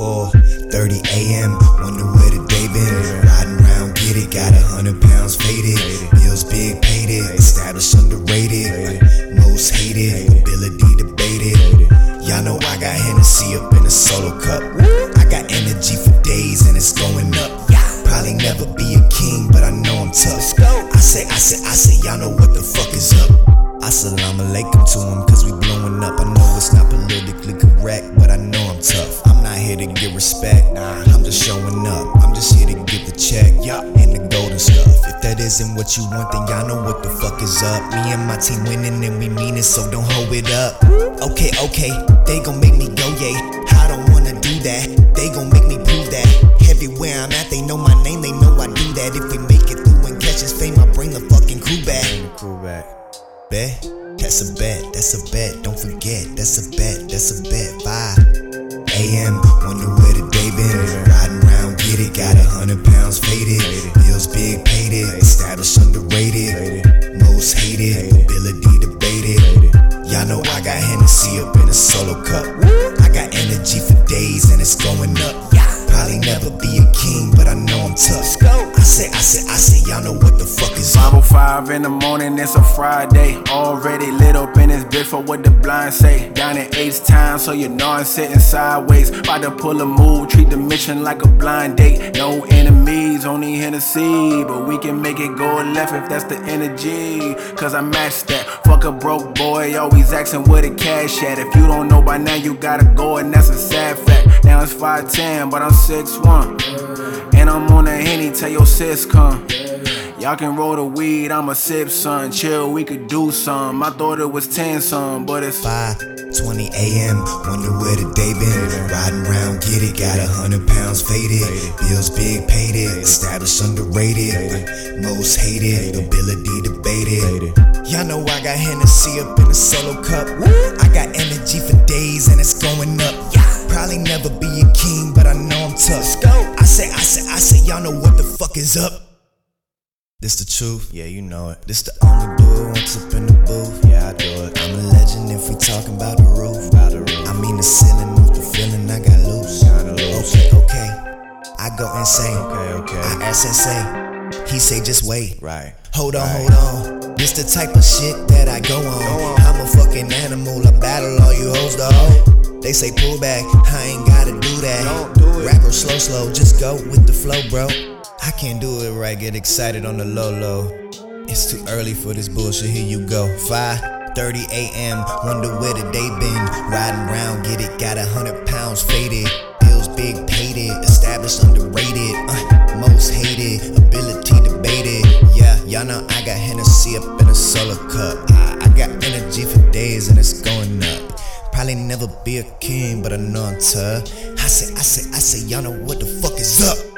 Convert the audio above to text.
Four thirty a.m. Wonder where the day been. Riding around, get it. Got a hundred pounds faded. Bills big, paid it. Established, underrated. Most hated. Ability debated. Y'all know I got Hennessy up in a solo cup. I'm. I say, I say, I say, y'all know what the fuck is up. Assalamu alaikum to him, cause we blowing up. I know it's not politically correct, but I know I'm tough. I'm not here to get respect, nah, I'm just showing up. I'm just here to get the check, yeah, and the golden stuff. If that isn't what you want, then y'all know what the fuck is up. Me and my team winning, and we mean it, so don't hold it up. Okay, okay, they gon' make me go, yay. I don't wanna do that, they gon' make me prove that. Everywhere I'm at, they know my name, they know I do that. If we Bet, that's a bet, that's a bet. Don't forget, that's a bet, that's a bet. 5 a.m. Wonder where the day been. Riding around, get it. Got a hundred pounds faded. Bills big, paid it. Established, underrated. Most hated. Ability debated. Y'all know I got Hennessy up in a solo cup. I got energy for days and it's going up. Probably never be a king, but I know I'm tough. I say, I say, y'all know what the fuck is up. 505 in the morning, it's a Friday. Already lit up in this bitch for what the blind say. Down in H-Town, so you know I'm sitting sideways. About to pull a move, treat the mission like a blind date. No enemies, only Hennessy. But we can make it go left if that's the energy. Cause I match that. Fuck a broke boy, always asking where the cash at. If you don't know by now, you gotta go, and that's a sad fact. Now it's 5'10, but I'm 6'1. And I'm on a henny, tell your sis come. Y'all can roll the weed, I'ma sip some. Chill, we could do some. I thought it was 10 some, but it's 5:20 a.m. Wonder where the day been. Riding around, get it. Got a hundred pounds faded. Bills big, paid it. Established, underrated. Most hated. Ability debated. Y'all know I got Hennessy up in a solo cup. I got energy for days and it's going up. Probably never be a king, but I know tough. I say, I say, I say, y'all know what the fuck is up. This the truth, yeah, you know it. This the only dude once up in the booth, yeah, I do it. I'm a legend if we talking about the roof. About the roof. I mean the ceiling off the feeling I got loose. Okay, okay. I go insane. Okay, okay. I ask. He say just wait. right. Hold on, hold on. This the type of shit that I go on. I'm a fucking animal. I battle all you hoes, dog. They say pull back. I ain't gotta do that. Don't do it. Rapper slow, slow. Just go with the flow, bro. I can't do it right. Get excited on the low, low. It's too early for this bullshit. Here you go. 5:30 a.m. Wonder where the day been. Riding around, get it. Got a hundred pounds faded. Bills big, paid it. Established, underrated. Uh, most hated. Ability debated. Yeah, y'all know I got Hennessy up in a solo cup. I, I got energy for days and it's up. Probably never be a king, but I know I'm tough. I say, I say, I say, y'all know what the fuck is up.